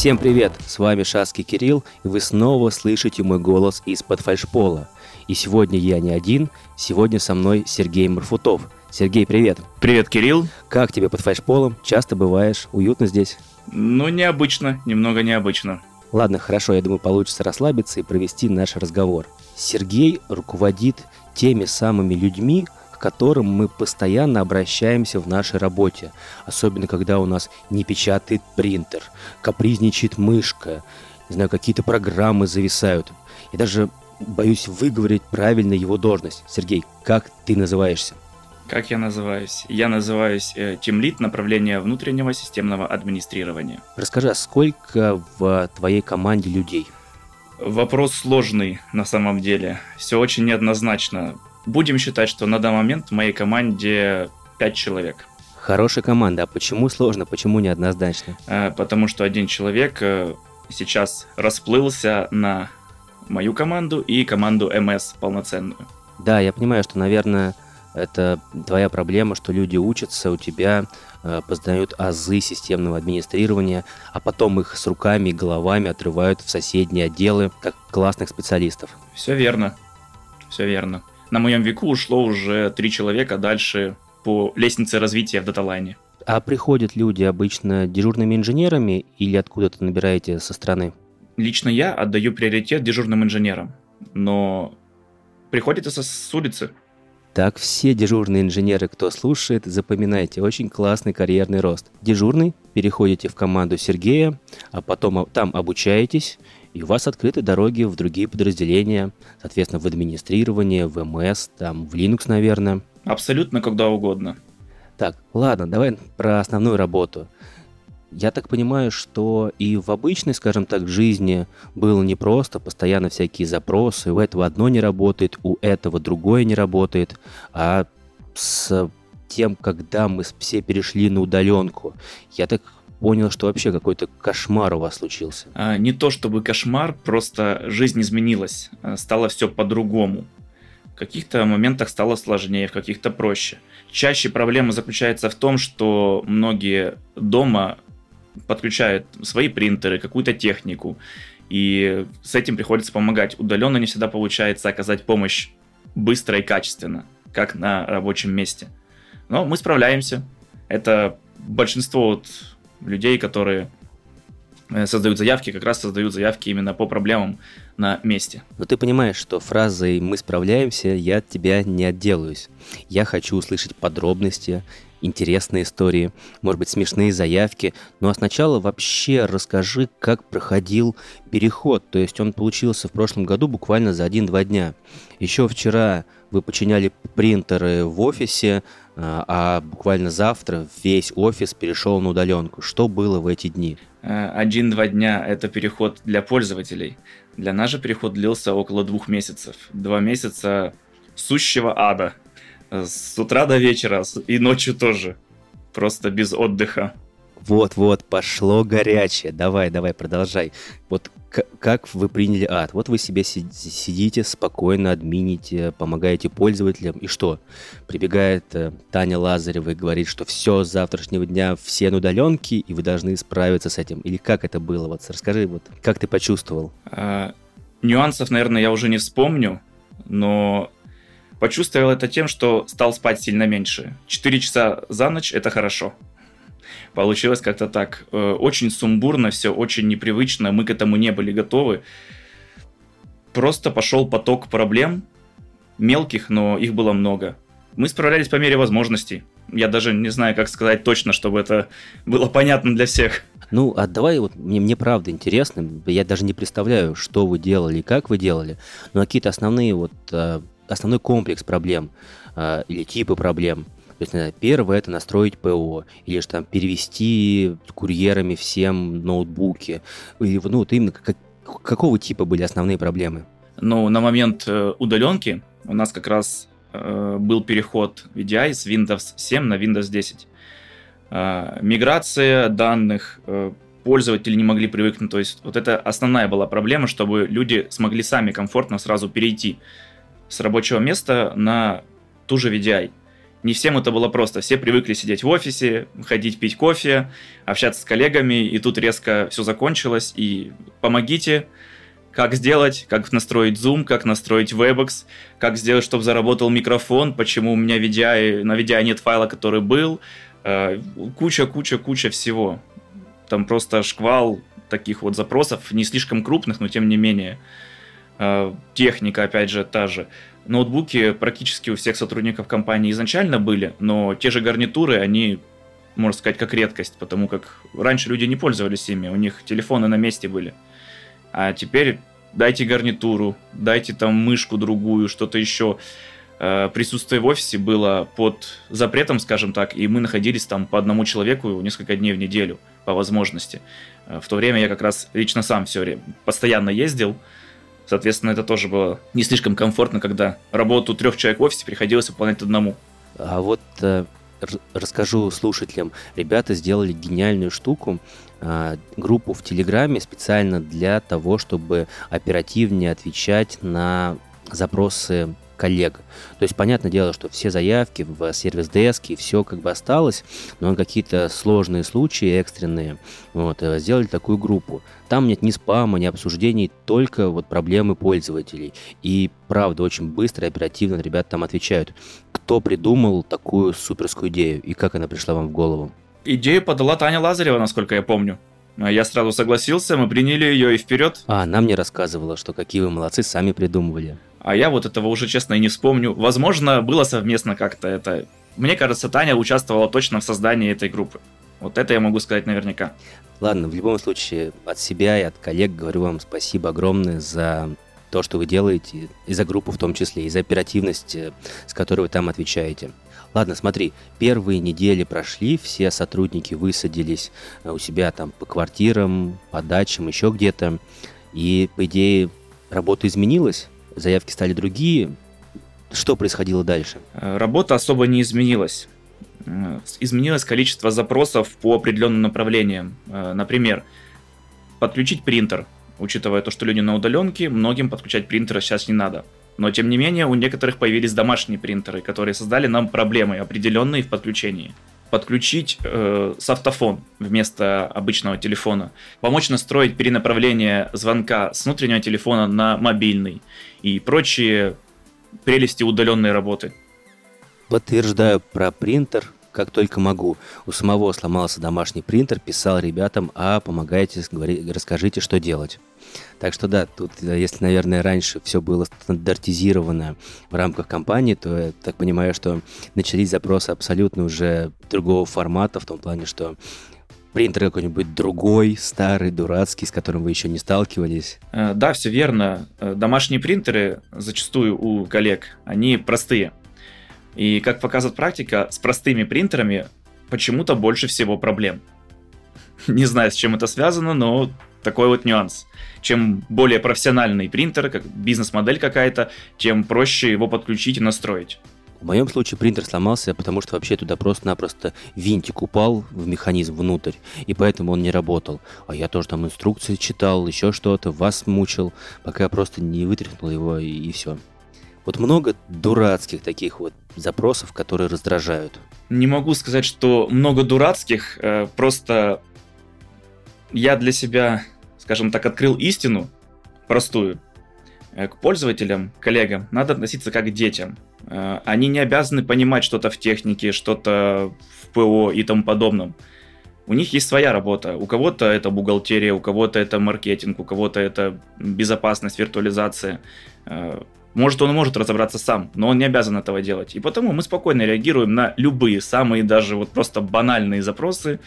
Всем привет! С вами Шаски Кирилл, и вы снова слышите мой голос из-под фальшпола. И сегодня я не один, сегодня со мной Сергей Марфутов. Сергей, привет! Привет, Кирилл! Как тебе под фальшполом? Часто бываешь? Уютно здесь? Ну, необычно, немного необычно. Ладно, хорошо, я думаю, получится расслабиться и провести наш разговор. Сергей руководит теми самыми людьми, которым мы постоянно обращаемся в нашей работе. Особенно, когда у нас не печатает принтер, капризничает мышка, не знаю, какие-то программы зависают. Я даже боюсь выговорить правильно его должность. Сергей, как ты называешься? Как я называюсь? Я называюсь э, Тимлит направления внутреннего системного администрирования. Расскажи, а сколько в твоей команде людей? Вопрос сложный на самом деле. Все очень неоднозначно. Будем считать, что на данный момент в моей команде 5 человек. Хорошая команда. А почему сложно? Почему неоднозначно? А, потому что один человек э, сейчас расплылся на мою команду и команду МС полноценную. Да, я понимаю, что, наверное, это твоя проблема, что люди учатся у тебя, э, познают азы системного администрирования, а потом их с руками и головами отрывают в соседние отделы, как классных специалистов. Все верно. Все верно на моем веку ушло уже три человека дальше по лестнице развития в даталайне. А приходят люди обычно дежурными инженерами или откуда-то набираете со стороны? Лично я отдаю приоритет дежурным инженерам, но приходит это с улицы. Так, все дежурные инженеры, кто слушает, запоминайте, очень классный карьерный рост. Дежурный, переходите в команду Сергея, а потом там обучаетесь, и у вас открыты дороги в другие подразделения, соответственно, в администрирование, в МС, там, в Linux, наверное. Абсолютно когда угодно. Так, ладно, давай про основную работу. Я так понимаю, что и в обычной, скажем так, жизни было непросто, постоянно всякие запросы, у этого одно не работает, у этого другое не работает, а с тем, когда мы все перешли на удаленку, я так понял, что вообще какой-то кошмар у вас случился. А, не то чтобы кошмар, просто жизнь изменилась, а, стало все по-другому. В каких-то моментах стало сложнее, в каких-то проще. Чаще проблема заключается в том, что многие дома подключают свои принтеры, какую-то технику, и с этим приходится помогать. Удаленно не всегда получается оказать помощь быстро и качественно, как на рабочем месте. Но мы справляемся. Это большинство вот людей, которые э, создают заявки, как раз создают заявки именно по проблемам на месте. Но ты понимаешь, что фразой «мы справляемся» я от тебя не отделаюсь. Я хочу услышать подробности, интересные истории, может быть, смешные заявки. Ну а сначала вообще расскажи, как проходил переход. То есть он получился в прошлом году буквально за один-два дня. Еще вчера вы починяли принтеры в офисе, а, а буквально завтра весь офис перешел на удаленку. Что было в эти дни? Э, один-два дня – это переход для пользователей. Для нас же переход длился около двух месяцев. Два месяца сущего ада. С утра до вечера и ночью тоже. Просто без отдыха. Вот-вот, пошло горячее. Давай, давай, продолжай. Вот как вы приняли ад? Вот вы себе сидите, спокойно админите, помогаете пользователям. И что? Прибегает э, Таня Лазарева и говорит, что все, с завтрашнего дня все на удаленке, и вы должны справиться с этим. Или как это было? Вот расскажи, вот как ты почувствовал? А, нюансов, наверное, я уже не вспомню, но почувствовал это тем, что стал спать сильно меньше. Четыре часа за ночь – это хорошо. Получилось как-то так. Э, очень сумбурно все, очень непривычно, мы к этому не были готовы. Просто пошел поток проблем, мелких, но их было много. Мы справлялись по мере возможностей. Я даже не знаю, как сказать точно, чтобы это было понятно для всех. Ну, а давай вот мне, мне правда интересно, я даже не представляю, что вы делали и как вы делали, но какие-то основные вот э, основной комплекс проблем э, или типы проблем, то есть, наверное, первое это настроить ПО, или же там перевести курьерами всем ноутбуки. Или, ну, вот именно как, какого типа были основные проблемы? Ну, на момент э, удаленки у нас как раз э, был переход VDI с Windows 7 на Windows 10. Э, миграция данных, э, пользователи не могли привыкнуть. То есть вот это основная была проблема, чтобы люди смогли сами комфортно сразу перейти с рабочего места на ту же VDI. Не всем это было просто. Все привыкли сидеть в офисе, ходить пить кофе, общаться с коллегами, и тут резко все закончилось, и помогите, как сделать, как настроить Zoom, как настроить Webex, как сделать, чтобы заработал микрофон, почему у меня VDI, на VDI нет файла, который был, куча-куча-куча э, всего. Там просто шквал таких вот запросов, не слишком крупных, но тем не менее. Э, техника, опять же, та же. Ноутбуки практически у всех сотрудников компании изначально были, но те же гарнитуры, они, можно сказать, как редкость, потому как раньше люди не пользовались ими, у них телефоны на месте были. А теперь дайте гарнитуру, дайте там мышку другую, что-то еще. Э, присутствие в офисе было под запретом, скажем так, и мы находились там по одному человеку несколько дней в неделю по возможности. Э, в то время я как раз лично сам все время постоянно ездил, Соответственно, это тоже было не слишком комфортно, когда работу трех человек в офисе приходилось выполнять одному. А вот э, расскажу слушателям. Ребята сделали гениальную штуку, э, группу в Телеграме специально для того, чтобы оперативнее отвечать на запросы коллег. То есть, понятное дело, что все заявки в сервис-деске, все как бы осталось, но какие-то сложные случаи, экстренные, вот, э, сделали такую группу. Там нет ни спама, ни обсуждений, только вот проблемы пользователей. И правда, очень быстро и оперативно ребята там отвечают. Кто придумал такую суперскую идею и как она пришла вам в голову? Идею подала Таня Лазарева, насколько я помню. Я сразу согласился, мы приняли ее и вперед. А, она мне рассказывала, что какие вы молодцы, сами придумывали. А я вот этого уже, честно, и не вспомню. Возможно, было совместно как-то это. Мне кажется, Таня участвовала точно в создании этой группы. Вот это я могу сказать наверняка. Ладно, в любом случае, от себя и от коллег говорю вам спасибо огромное за то, что вы делаете, и за группу в том числе, и за оперативность, э, с которой вы там отвечаете. Ладно, смотри, первые недели прошли, все сотрудники высадились э, у себя там по квартирам, по дачам, еще где-то. И, по идее, работа изменилась, заявки стали другие. Что происходило дальше? Э, работа особо не изменилась. Э, изменилось количество запросов по определенным направлениям. Например, подключить принтер. Учитывая то, что люди на удаленке, многим подключать принтеры сейчас не надо. Но тем не менее, у некоторых появились домашние принтеры, которые создали нам проблемы определенные в подключении. Подключить э, софтофон вместо обычного телефона, помочь настроить перенаправление звонка с внутреннего телефона на мобильный. И прочие прелести удаленной работы. Подтверждаю про принтер, как только могу. У самого сломался домашний принтер, писал ребятам, а помогайте, говори, расскажите, что делать. Так что да, тут, э, если, наверное, раньше все было стандартизировано в рамках компании, то я так понимаю, что начались запросы абсолютно уже другого формата, в том плане, что принтер какой-нибудь другой, старый, дурацкий, с которым вы еще не сталкивались? Э, да, все верно. Э, домашние принтеры зачастую у коллег, они простые. И, как показывает практика, с простыми принтерами почему-то больше всего проблем. Не знаю, с чем это связано, но такой вот нюанс. Чем более профессиональный принтер, как бизнес-модель какая-то, тем проще его подключить и настроить. В моем случае принтер сломался, потому что вообще туда просто-напросто винтик упал в механизм внутрь, и поэтому он не работал. А я тоже там инструкции читал, еще что-то, вас мучил, пока я просто не вытряхнул его и, и все. Вот много дурацких таких вот запросов, которые раздражают. Не могу сказать, что много дурацких, э, просто я для себя, скажем так, открыл истину простую. Э, к пользователям, коллегам надо относиться как к детям. Э, они не обязаны понимать что-то в технике, что-то в ПО и тому подобном. У них есть своя работа. У кого-то это бухгалтерия, у кого-то это маркетинг, у кого-то это безопасность, виртуализация. Может, он может разобраться сам, но он не обязан этого делать. И потому мы спокойно реагируем на любые, самые даже вот просто банальные запросы,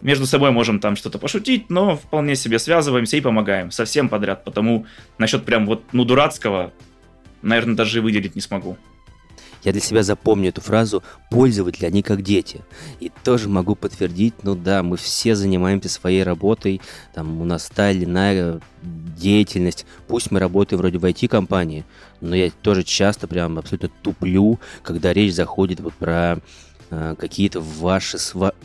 между собой можем там что-то пошутить, но вполне себе связываемся и помогаем. Совсем подряд. Потому насчет прям вот, ну, дурацкого, наверное, даже выделить не смогу. Я для себя запомню эту фразу «пользователи, они как дети». И тоже могу подтвердить, ну да, мы все занимаемся своей работой, там у нас та или иная деятельность. Пусть мы работаем вроде в IT-компании, но я тоже часто прям абсолютно туплю, когда речь заходит вот про какие-то ваши,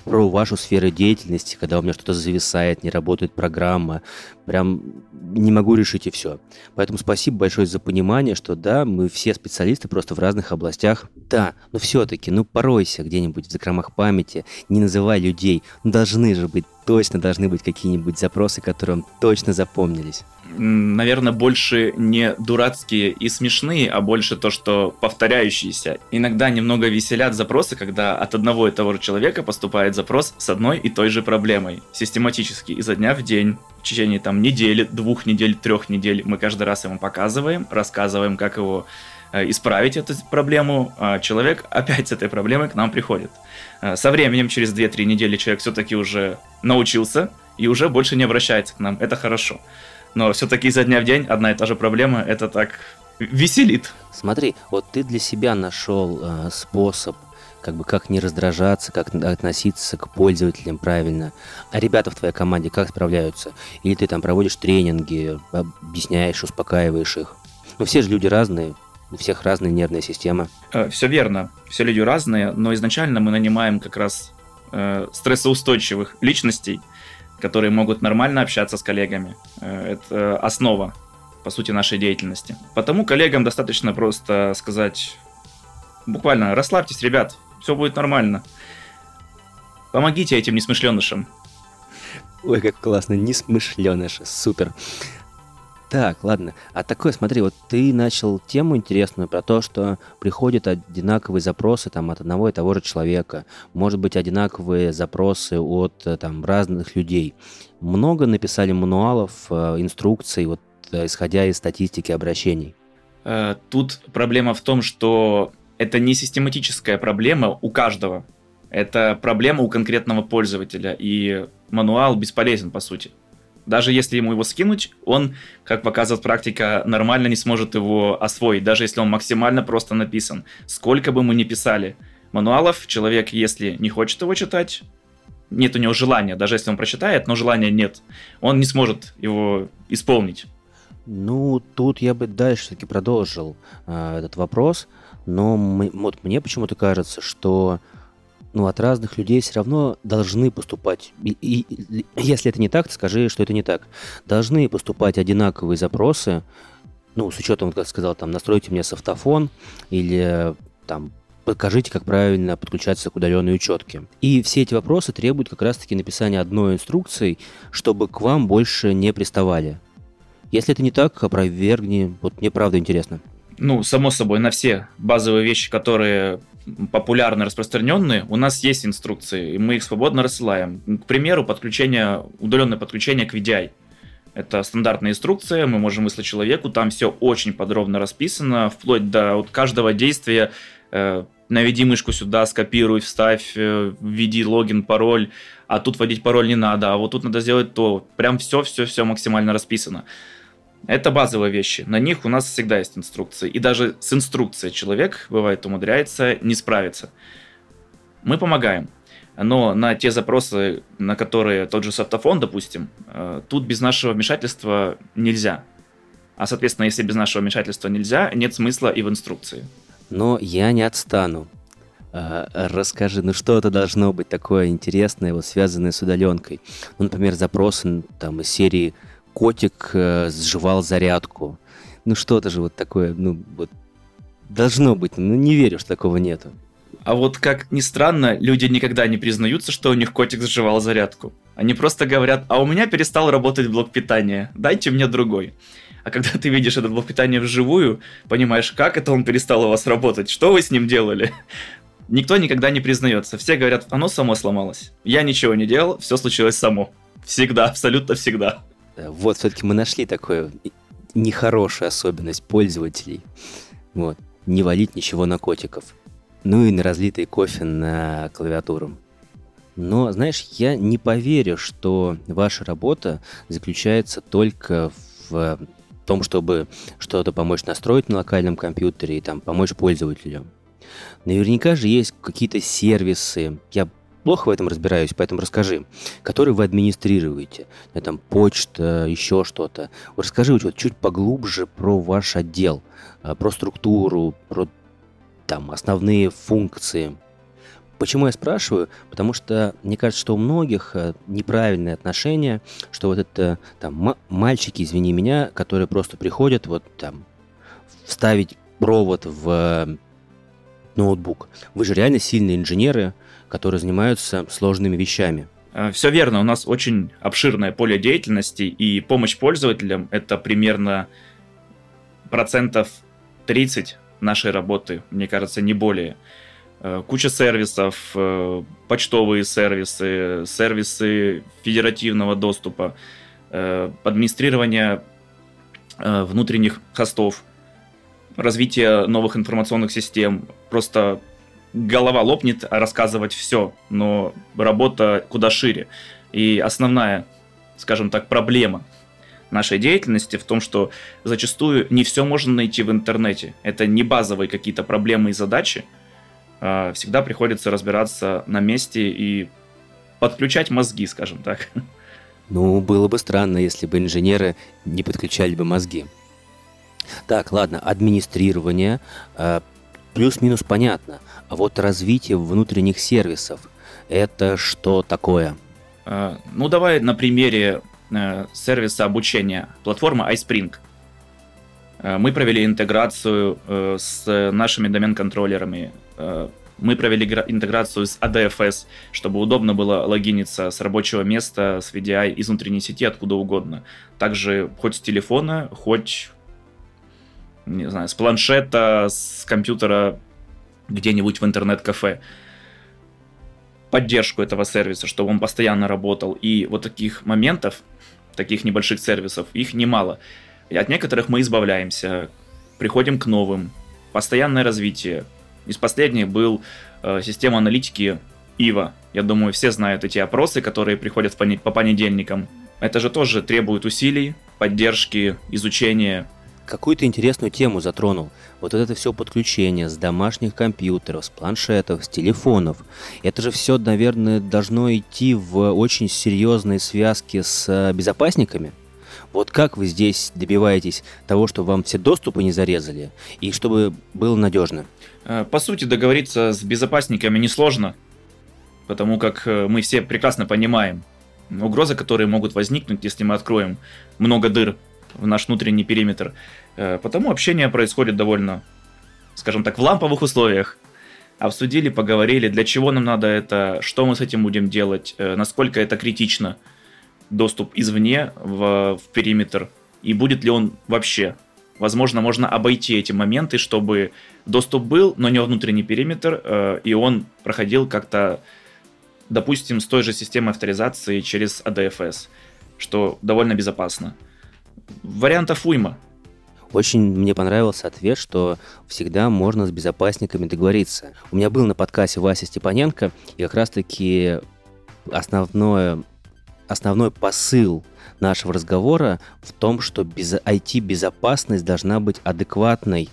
про вашу сферу деятельности, когда у меня что-то зависает, не работает программа, прям не могу решить и все. Поэтому спасибо большое за понимание, что да, мы все специалисты просто в разных областях. Да, но все-таки, ну поройся где-нибудь в закромах памяти, не называй людей, должны же быть точно должны быть какие-нибудь запросы, которые вам точно запомнились наверное, больше не дурацкие и смешные, а больше то, что повторяющиеся. Иногда немного веселят запросы, когда от одного и того же человека поступает запрос с одной и той же проблемой. Систематически, изо дня в день, в течение там недели, двух недель, трех недель мы каждый раз ему показываем, рассказываем, как его э, исправить эту проблему, а человек опять с этой проблемой к нам приходит. Э, со временем, через 2-3 недели, человек все-таки уже научился и уже больше не обращается к нам. Это хорошо но все-таки изо дня в день одна и та же проблема, это так веселит. Смотри, вот ты для себя нашел э, способ, как бы как не раздражаться, как относиться к пользователям правильно. А ребята в твоей команде как справляются? Или ты там проводишь тренинги, объясняешь, успокаиваешь их? Ну, все же люди разные, у всех разная нервная система. Э, все верно, все люди разные, но изначально мы нанимаем как раз э, стрессоустойчивых личностей, которые могут нормально общаться с коллегами. Э, это основа, по сути, нашей деятельности. Потому коллегам достаточно просто сказать, буквально, расслабьтесь, ребят, все будет нормально. Помогите этим несмышленышам. Ой, как классно, несмышленыши, супер. Так, ладно. А такое, смотри, вот ты начал тему интересную про то, что приходят одинаковые запросы там от одного и того же человека. Может быть, одинаковые запросы от э, там разных людей. Много написали мануалов, э, инструкций, вот э, исходя из статистики обращений. Тут проблема в том, что это не систематическая проблема у каждого. Это проблема у конкретного пользователя, и мануал бесполезен по сути. Даже если ему его скинуть, он, как показывает практика, нормально не сможет его освоить, даже если он максимально просто написан. Сколько бы мы ни писали мануалов, человек, если не хочет его читать, нет у него желания, даже если он прочитает, но желания нет, он не сможет его исполнить. Ну, тут я бы дальше таки продолжил э, этот вопрос, но мы, вот мне почему-то кажется, что ну, от разных людей все равно должны поступать. И, и если это не так, то скажи, что это не так. Должны поступать одинаковые запросы, ну, с учетом, как сказал, там, настройте мне софтофон или там покажите, как правильно подключаться к удаленной учетке. И все эти вопросы требуют как раз-таки написания одной инструкции, чтобы к вам больше не приставали. Если это не так, опровергни. Вот мне правда интересно. Ну, само собой, на все базовые вещи, которые популярны, распространенные, у нас есть инструкции, и мы их свободно рассылаем. К примеру, подключение, удаленное подключение к VDI. Это стандартная инструкция, мы можем выслать человеку, там все очень подробно расписано, вплоть до вот каждого действия. Э, наведи мышку сюда, скопируй, вставь, э, введи логин, пароль, а тут вводить пароль не надо, а вот тут надо сделать то. Прям все-все-все максимально расписано. Это базовые вещи. На них у нас всегда есть инструкции. И даже с инструкцией человек, бывает, умудряется не справиться. Мы помогаем. Но на те запросы, на которые тот же софтофон, допустим, э, тут без нашего вмешательства нельзя. А, соответственно, если без нашего вмешательства нельзя, нет смысла и в инструкции. Но я не отстану. Э, расскажи, ну что это должно быть такое интересное, вот связанное с удаленкой? Ну, например, запросы там из серии котик э, сживал зарядку. Ну что-то же вот такое, ну вот должно быть, ну не верю, что такого нету. А вот как ни странно, люди никогда не признаются, что у них котик сживал зарядку. Они просто говорят, а у меня перестал работать блок питания, дайте мне другой. А когда ты видишь этот блок питания вживую, понимаешь, как это он перестал у вас работать, что вы с ним делали. Никто никогда не признается. Все говорят, оно само сломалось. Я ничего не делал, все случилось само. Всегда, абсолютно всегда. Э, вот, все-таки мы нашли такую нехорошую особенность пользователей. Вот. Не валить ничего на котиков. Ну и на разлитый кофе на клавиатуру. Но, знаешь, я не поверю, что ваша работа заключается только в том, чтобы что-то помочь настроить на локальном компьютере и там помочь пользователю. Наверняка же есть какие-то сервисы. Я плохо в этом разбираюсь, поэтому расскажи, который вы администрируете, там почта, еще что-то. Расскажи вот чуть поглубже про ваш отдел, а, про структуру, про там основные функции. Почему я спрашиваю? Потому что мне кажется, что у многих э, неправильное отношение, что вот это там мальчики, извини меня, которые просто приходят вот там вставить провод в э, ноутбук. Вы же реально сильные инженеры, которые занимаются сложными вещами. Э, Все верно, у нас очень обширное поле деятельности, и помощь пользователям – это примерно процентов 30 нашей работы, мне кажется, не более. Э, куча сервисов, э, почтовые сервисы, сервисы федеративного доступа, администрирование внутренних хостов, развитие новых информационных систем. Просто голова лопнет рассказывать все, но работа куда шире. И основная, скажем так, проблема нашей деятельности в том, что зачастую не все можно найти в интернете. Это не базовые какие-то проблемы и задачи. А всегда приходится разбираться на месте и подключать мозги, скажем так. Ну, было бы странно, если бы инженеры не подключали бы мозги. Так, ладно, администрирование, а, плюс-минус понятно. А вот развитие внутренних сервисов – это что такое? А, ну, давай на примере э, сервиса обучения, платформа iSpring. Э, мы провели интеграцию э, с нашими домен-контроллерами. Мы провели интеграцию с ADFS, чтобы удобно было логиниться с рабочего места, с VDI, из внутренней сети, откуда угодно. Также хоть с телефона, хоть не знаю, с планшета, с компьютера где-нибудь в интернет-кафе поддержку этого сервиса, чтобы он постоянно работал. И вот таких моментов, таких небольших сервисов, их немало. И от некоторых мы избавляемся, приходим к новым. Постоянное развитие. Из последних был э, система аналитики Ива. Я думаю, все знают эти опросы, которые приходят по понедельникам. Это же тоже требует усилий, поддержки, изучения какую-то интересную тему затронул. Вот это все подключение с домашних компьютеров, с планшетов, с телефонов. Это же все, наверное, должно идти в очень серьезной связке с э, безопасниками. Вот как вы здесь добиваетесь того, чтобы вам все доступы не зарезали и чтобы было надежно? Э, по сути, договориться с безопасниками несложно, потому как э, мы все прекрасно понимаем угрозы, которые могут возникнуть, если мы откроем много дыр в наш внутренний периметр. Э, потому общение происходит довольно, скажем так, в ламповых условиях. Обсудили, поговорили, для чего нам надо это, что мы с этим будем делать, э, насколько это критично, доступ извне в, в периметр, и будет ли он вообще. Возможно, можно обойти эти моменты, чтобы доступ был, но не внутренний периметр, э, и он проходил как-то, допустим, с той же системой авторизации через ADFS, что довольно безопасно. Вариантов уйма. Очень мне понравился ответ, что всегда можно с безопасниками договориться. У меня был на подкасте Вася Степаненко, и как раз-таки основное, основной посыл нашего разговора в том, что без, IT-безопасность должна быть адекватной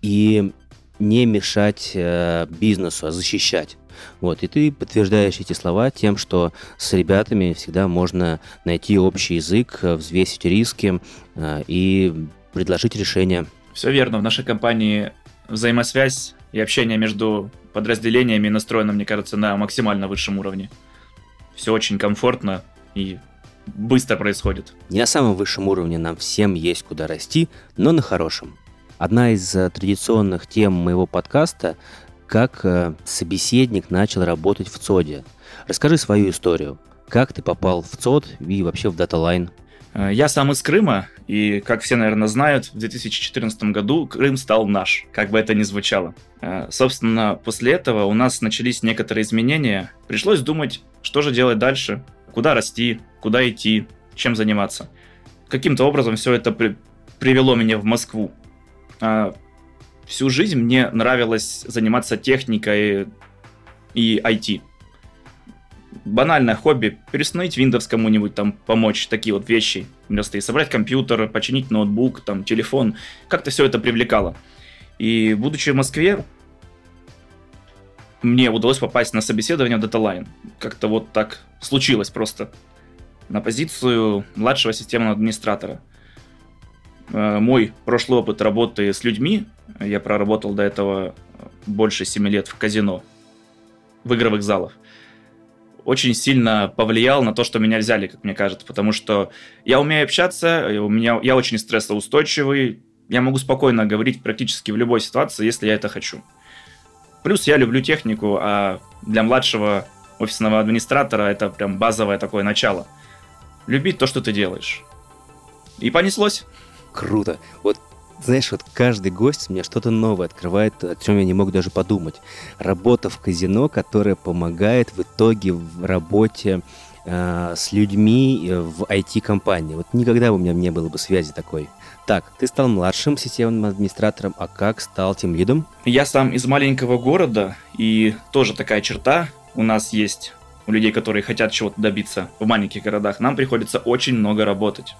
и не мешать э, бизнесу, а защищать. Вот, и ты подтверждаешь эти слова тем, что с ребятами всегда можно найти общий язык, взвесить риски э, и предложить решение. Все верно. В нашей компании взаимосвязь и общение между подразделениями настроено, мне кажется, на максимально высшем уровне. Все очень комфортно и быстро происходит. Не на самом высшем уровне нам всем есть куда расти, но на хорошем. Одна из э, традиционных тем моего подкаста как э, собеседник начал работать в ЦОДе. Расскажи свою историю. Как ты попал в ЦОД и вообще в DataLine? Э, я сам из Крыма, и, как все, наверное, знают, в 2014 году Крым стал наш, как бы это ни звучало. Э, собственно, после этого у нас начались некоторые изменения. Пришлось думать, что же делать дальше, куда расти, куда идти, чем заниматься. Каким-то образом все это при привело меня в Москву всю жизнь мне нравилось заниматься техникой и IT. Банальное хобби, перестановить Windows кому-нибудь там помочь, такие вот вещи. Вместо и собрать компьютер, починить ноутбук, там, телефон. Как-то все это привлекало. И будучи в Москве, мне удалось попасть на собеседование в DataLine. Как-то вот так случилось просто. На позицию младшего системного администратора. Э, мой прошлый опыт работы с людьми, я проработал до этого больше 7 лет в казино, в игровых залах очень сильно повлиял на то, что меня взяли, как мне кажется, потому что я умею общаться, у меня, я очень стрессоустойчивый, я могу спокойно говорить практически в любой ситуации, если я это хочу. Плюс я люблю технику, а для младшего офисного администратора это прям базовое такое начало. Любить то, что ты делаешь. И понеслось. Круто. Вот знаешь, вот каждый гость мне что-то новое открывает, о чем я не мог даже подумать. Работа в казино, которая помогает в итоге в работе э, с людьми э, в IT-компании. Вот никогда у меня не было бы связи такой. Так, ты стал младшим системным администратором, а как стал тем лидом? Я сам из маленького города, и тоже такая черта у нас есть у людей, которые хотят чего-то добиться в маленьких городах. Нам приходится очень много работать.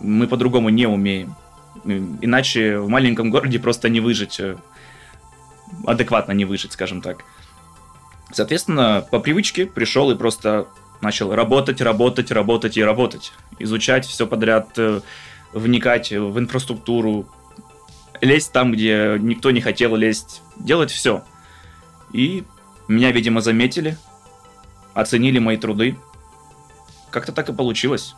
Мы по-другому не умеем. Иначе в маленьком городе просто не выжить, э, адекватно не выжить, скажем так. Соответственно, по привычке пришел и просто начал работать, работать, работать и работать. Изучать все подряд, э, вникать в инфраструктуру, лезть там, где никто не хотел лезть, делать все. И меня, видимо, заметили, оценили мои труды. Как-то так и получилось.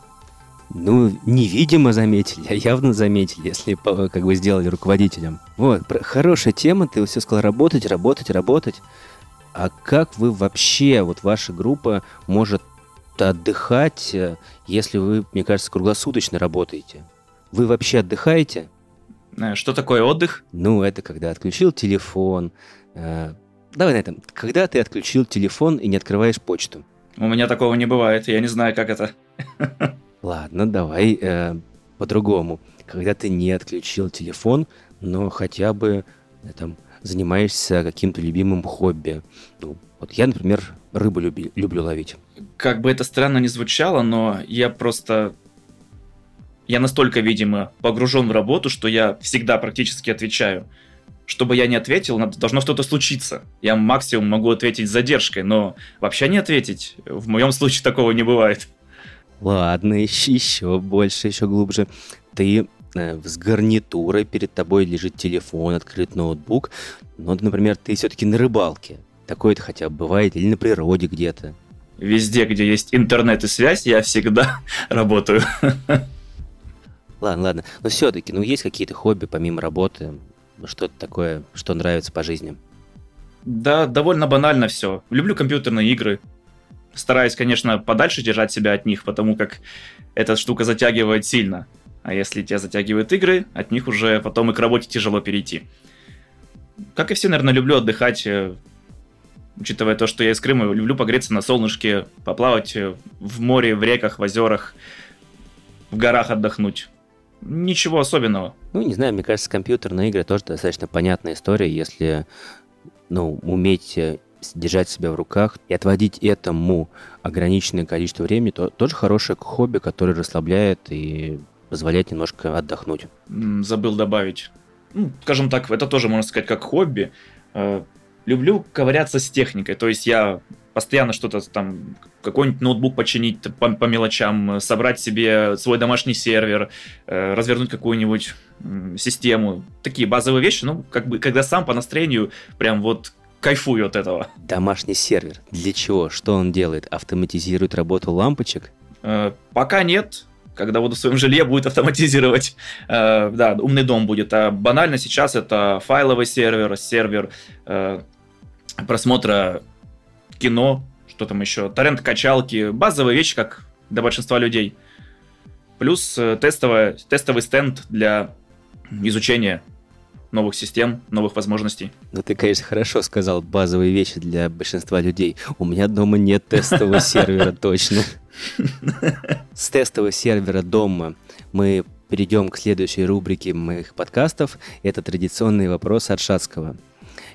Ну, невидимо заметили, а явно заметили, если как бы сделали руководителем. Вот, хорошая тема, ты все сказал, работать, работать, работать. А как вы вообще, вот ваша группа может отдыхать, э, если вы, мне кажется, круглосуточно работаете? Вы вообще отдыхаете? Э, что такое отдых? Ну, это когда отключил телефон. Э, давай на этом. Когда ты отключил телефон и не открываешь почту? У меня такого не бывает, я не знаю, как это. Ладно, давай э, по-другому. Когда ты не отключил телефон, но хотя бы э, там занимаешься каким-то любимым хобби. Ну, вот я, например, рыбу люби, люблю ловить. Как бы это странно ни звучало, но я просто я настолько, видимо, погружен в работу, что я всегда практически отвечаю. Чтобы я не ответил, должно что-то случиться. Я максимум могу ответить с задержкой, но вообще не ответить. В моем случае такого не бывает. Ладно, еще, еще больше, еще глубже. Ты э, с гарнитурой, перед тобой лежит телефон, открыт ноутбук, но, например, ты все-таки на рыбалке. Такое-то хотя бы бывает, или на природе где-то. Везде, где есть интернет и связь, я всегда работаю. Ладно, ладно. Но все-таки, ну, есть какие-то хобби помимо работы? Что-то такое, что нравится по жизни? Да, довольно банально все. Люблю компьютерные игры. Стараюсь, конечно, подальше держать себя от них, потому как эта штука затягивает сильно. А если тебя затягивают игры, от них уже потом и к работе тяжело перейти. Как и все, наверное, люблю отдыхать, э, учитывая то, что я из Крыма, люблю погреться на солнышке, поплавать э, в море, в реках, в озерах, в горах отдохнуть ничего особенного. Ну, не знаю, мне кажется, компьютерные игры тоже достаточно понятная история, если, ну, уметь э, держать себя в руках и отводить этому ограниченное количество времени, то тоже хорошее хобби, которое расслабляет и позволяет немножко отдохнуть. Забыл добавить. Ну, скажем так, это тоже, можно сказать, как хобби. Э, люблю ковыряться с техникой. То есть я постоянно что-то там, какой-нибудь ноутбук починить по, по мелочам, собрать себе свой домашний сервер, э, развернуть какую-нибудь э, систему. Такие базовые вещи, ну, как бы, когда сам по настроению прям вот кайфую от этого. Домашний сервер. Для чего? Что он делает? Автоматизирует работу лампочек? Э, пока нет. Когда буду в своем жилье, будет автоматизировать. Э, да, умный дом будет. А банально сейчас это файловый сервер, сервер э, просмотра кино, что там еще, торрент-качалки, базовые вещи, как для большинства людей. Плюс э, тестовая, тестовый стенд для изучения новых систем, новых возможностей. Ну, ты, конечно, хорошо сказал базовые вещи для большинства людей. У меня дома нет тестового сервера точно. С тестового сервера дома мы перейдем к следующей рубрике моих подкастов. Это традиционный вопрос от Шацкого.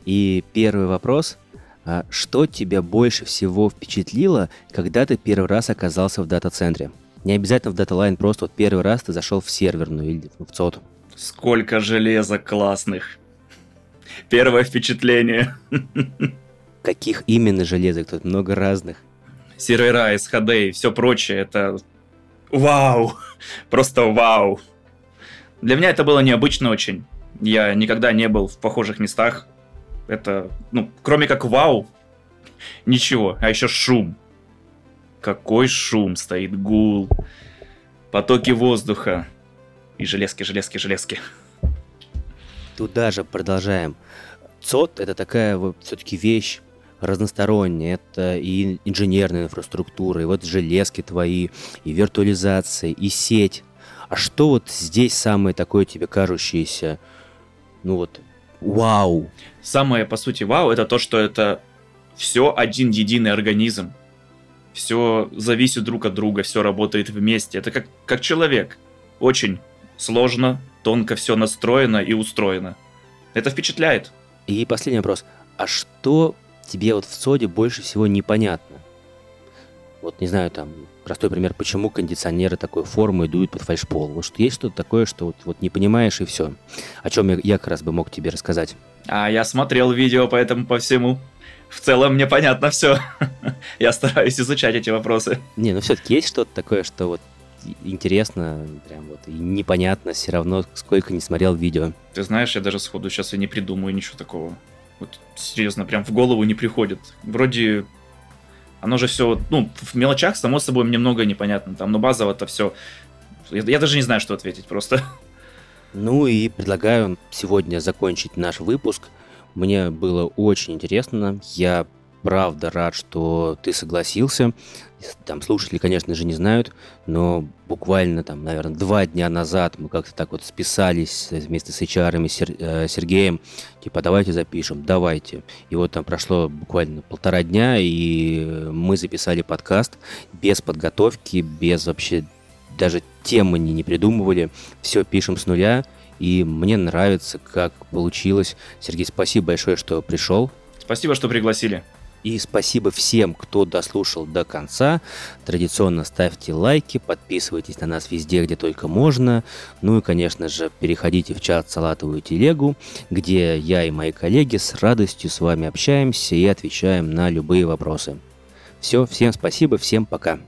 И первый вопрос а что тебя больше всего впечатлило, когда ты первый раз оказался в дата-центре? Не обязательно в DataLine, просто вот первый раз ты зашел в серверную или в ЦОТ. Сколько железа классных. Первое впечатление. Каких именно железок? Тут много разных. Сервера, SHD и все прочее. Это вау. Просто вау. Для меня это было необычно очень. Я никогда не был в похожих местах это, ну, кроме как вау, Ничего, а еще шум. Какой шум стоит, гул, потоки воздуха и железки, железки, железки. Туда же продолжаем. ЦОД – это такая вот все-таки вещь разносторонняя. Это и инженерная инфраструктура, и вот железки твои, и виртуализация, и сеть. А что вот здесь самое такое тебе кажущееся, ну вот, вау? Самое, по сути, вау, это то, что это все один единый организм. Все зависит друг от друга, все работает вместе. Это как, как человек. Очень сложно, тонко все настроено и устроено. Это впечатляет. И последний вопрос. А что тебе вот в СОДе больше всего непонятно? Вот, не знаю, там, простой пример, почему кондиционеры такой формы дуют под фальшпол. Вот что есть что-то такое, что вот, вот не понимаешь и все. О чем я, я как раз бы мог тебе рассказать. А я смотрел видео, поэтому по всему. В целом мне понятно все. я стараюсь изучать эти вопросы. Не, ну все-таки есть что-то такое, что вот интересно, прям вот и непонятно все равно, сколько не смотрел видео. Ты знаешь, я даже сходу сейчас и не придумаю ничего такого. Вот серьезно, прям в голову не приходит. Вроде оно же все, ну, в мелочах, само собой, мне многое непонятно. Там, но базово-то все. Я, я даже не знаю, что ответить просто. Ну и предлагаю сегодня закончить наш выпуск. Мне было очень интересно. Я правда рад, что ты согласился. Там слушатели, конечно же, не знают, но буквально там, наверное, два дня назад мы как-то так вот списались вместе с HR и э, Сергеем, типа, давайте запишем, давайте. И вот там прошло буквально полтора дня, и мы записали подкаст без подготовки, без вообще даже темы не, не придумывали, все пишем с нуля, и мне нравится, как получилось. Сергей, спасибо большое, что пришел. Спасибо, что пригласили. И спасибо всем, кто дослушал до конца. Традиционно ставьте лайки, подписывайтесь на нас везде, где только можно. Ну и, конечно же, переходите в чат «Салатовую телегу», где я и мои коллеги с радостью с вами общаемся и отвечаем на любые вопросы. Все, всем спасибо, всем пока.